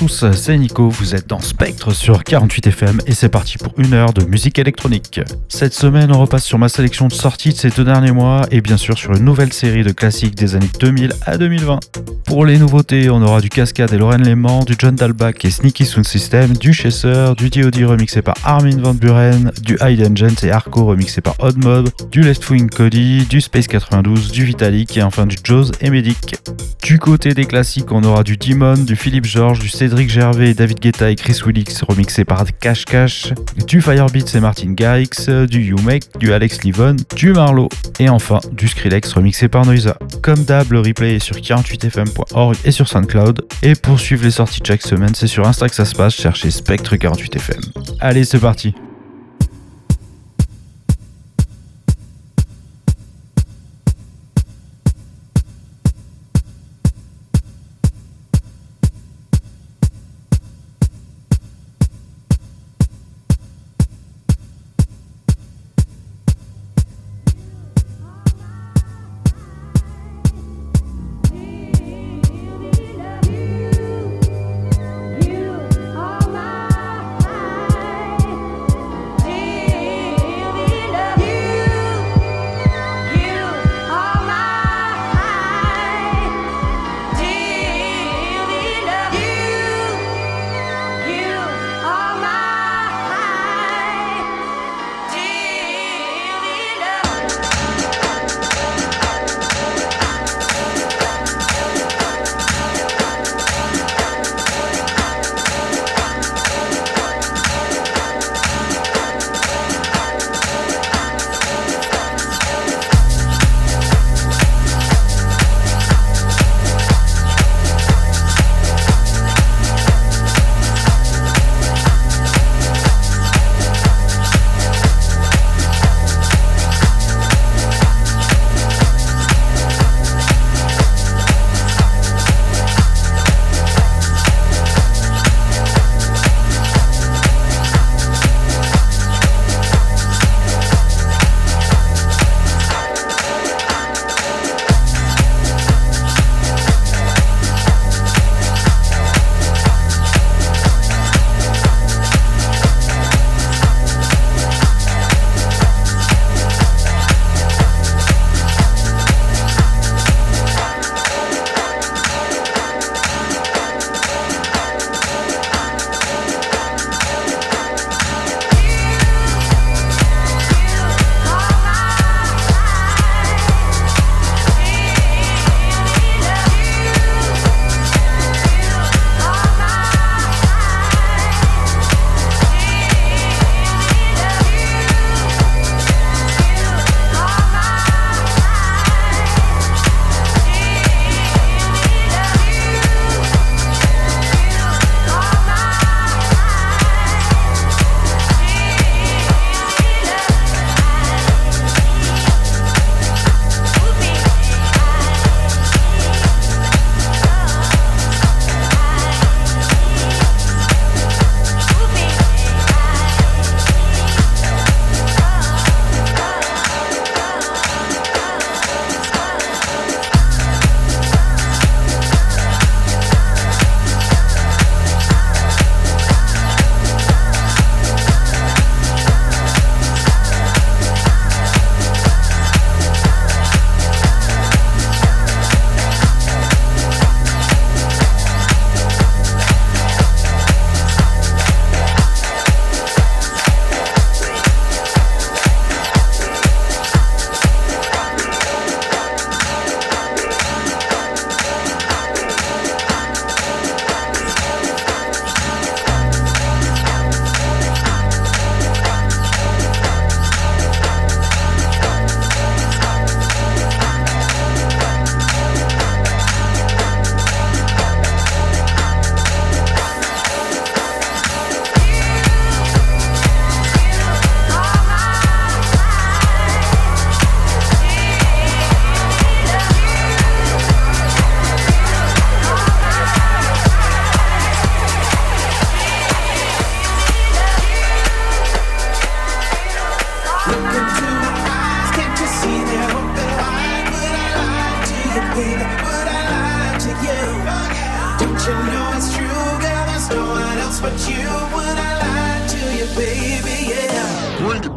Tous, c'est Nico, vous êtes dans Spectre sur 48FM et c'est parti pour une heure de musique électronique. Cette semaine, on repasse sur ma sélection de sorties de ces deux derniers mois et bien sûr sur une nouvelle série de classiques des années 2000 à 2020. Pour les nouveautés, on aura du Cascade et Lorraine Lehman, du John Dalbach et Sneaky Sound System, du Chaser, du DOD remixé par Armin Van Buren, du Hidden Gent et Arco remixé par Odd Mob, du Left Wing Cody, du Space 92, du Vitalik et enfin du Jaws et Medic. Du côté des classiques, on aura du Demon, du Philippe George, du Cédric Gervais, David Guetta et Chris Willix remixé par Cash Cash, du Firebeats et Martin Garrix, du You Make, du Alex Livon, du Marlowe et enfin du Skrillex remixé par Noisa. Comme d'hab, le replay est sur 48fm.org et sur SoundCloud. Et pour suivre les sorties chaque semaine, c'est sur Insta que ça se passe, cherchez Spectre 48fm. Allez, c'est parti!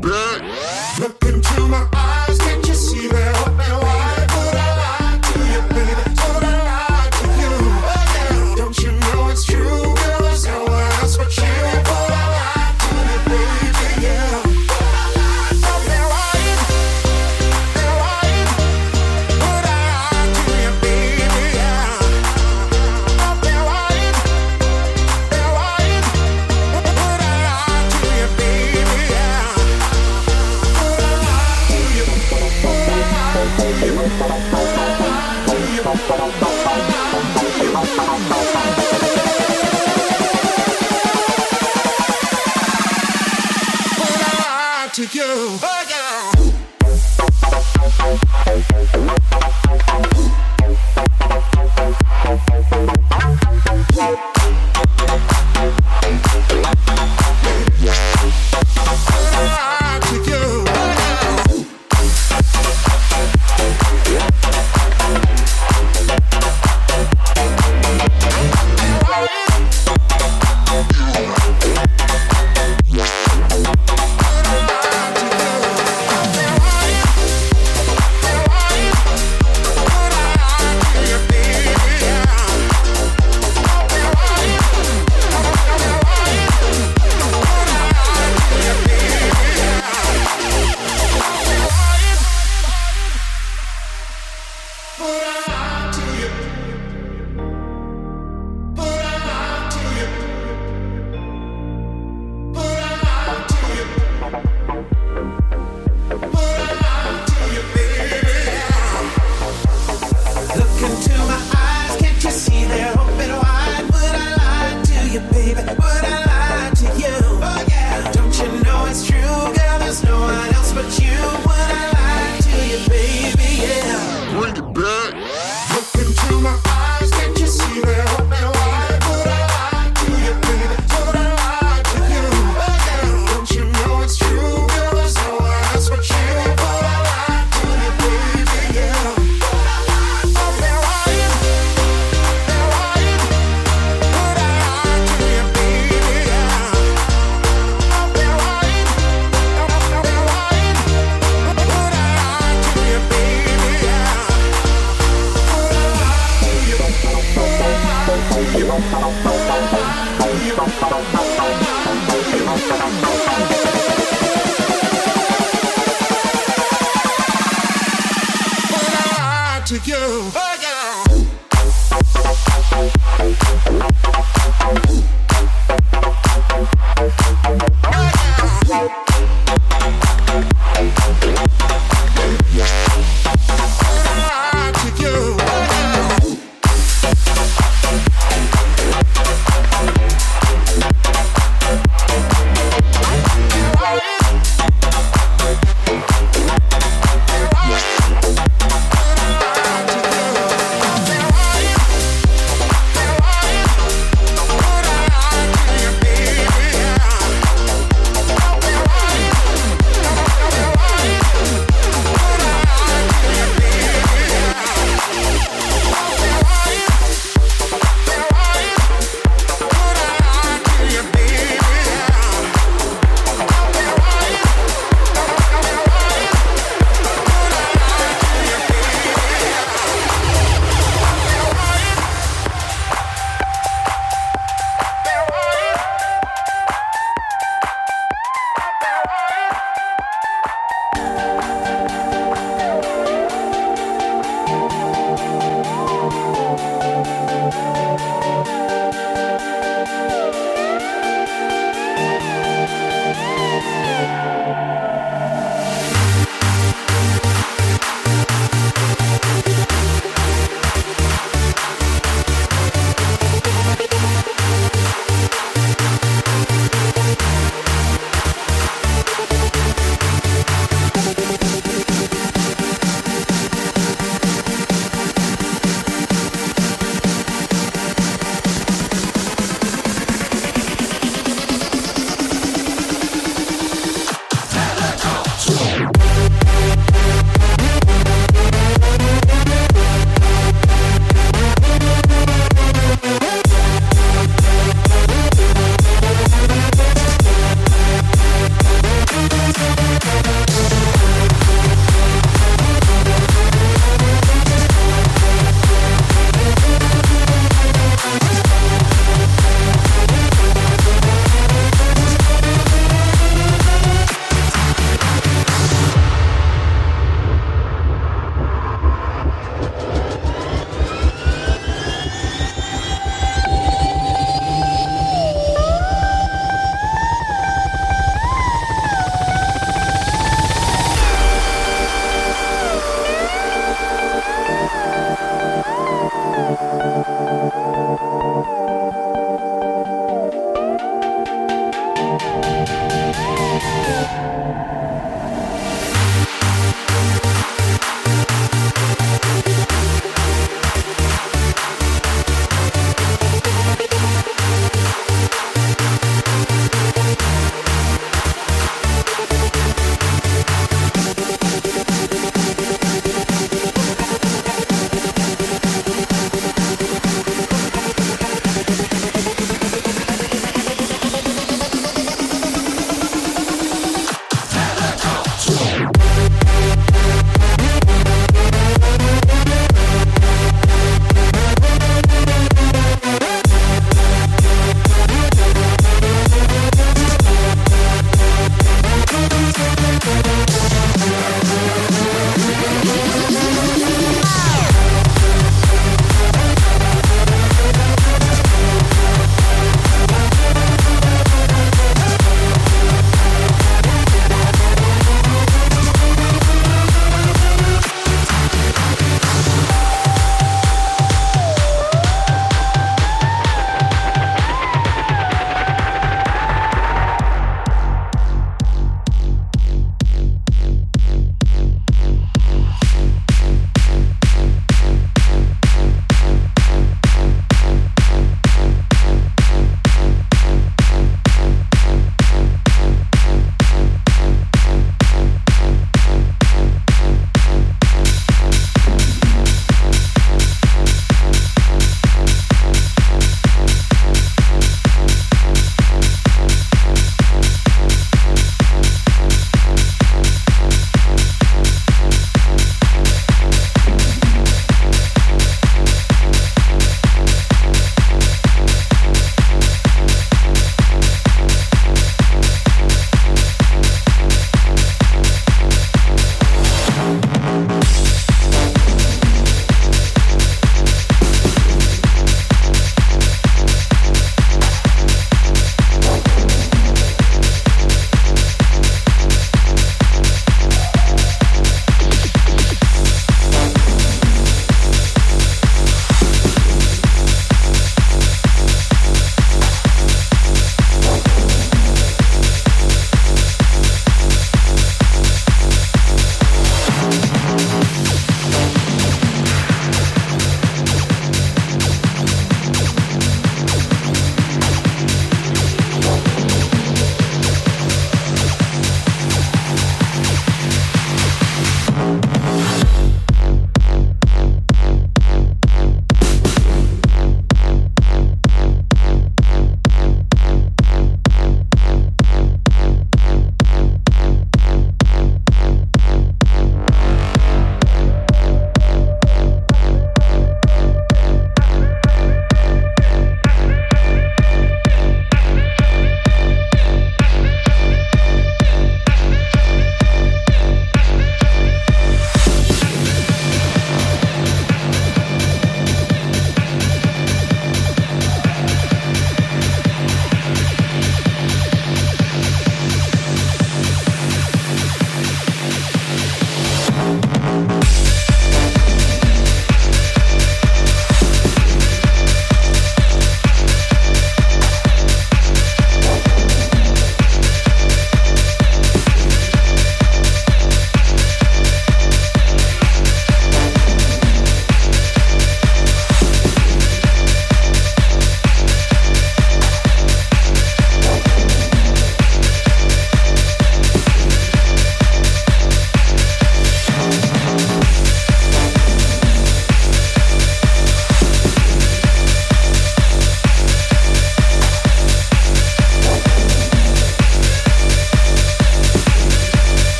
bitch. Look into my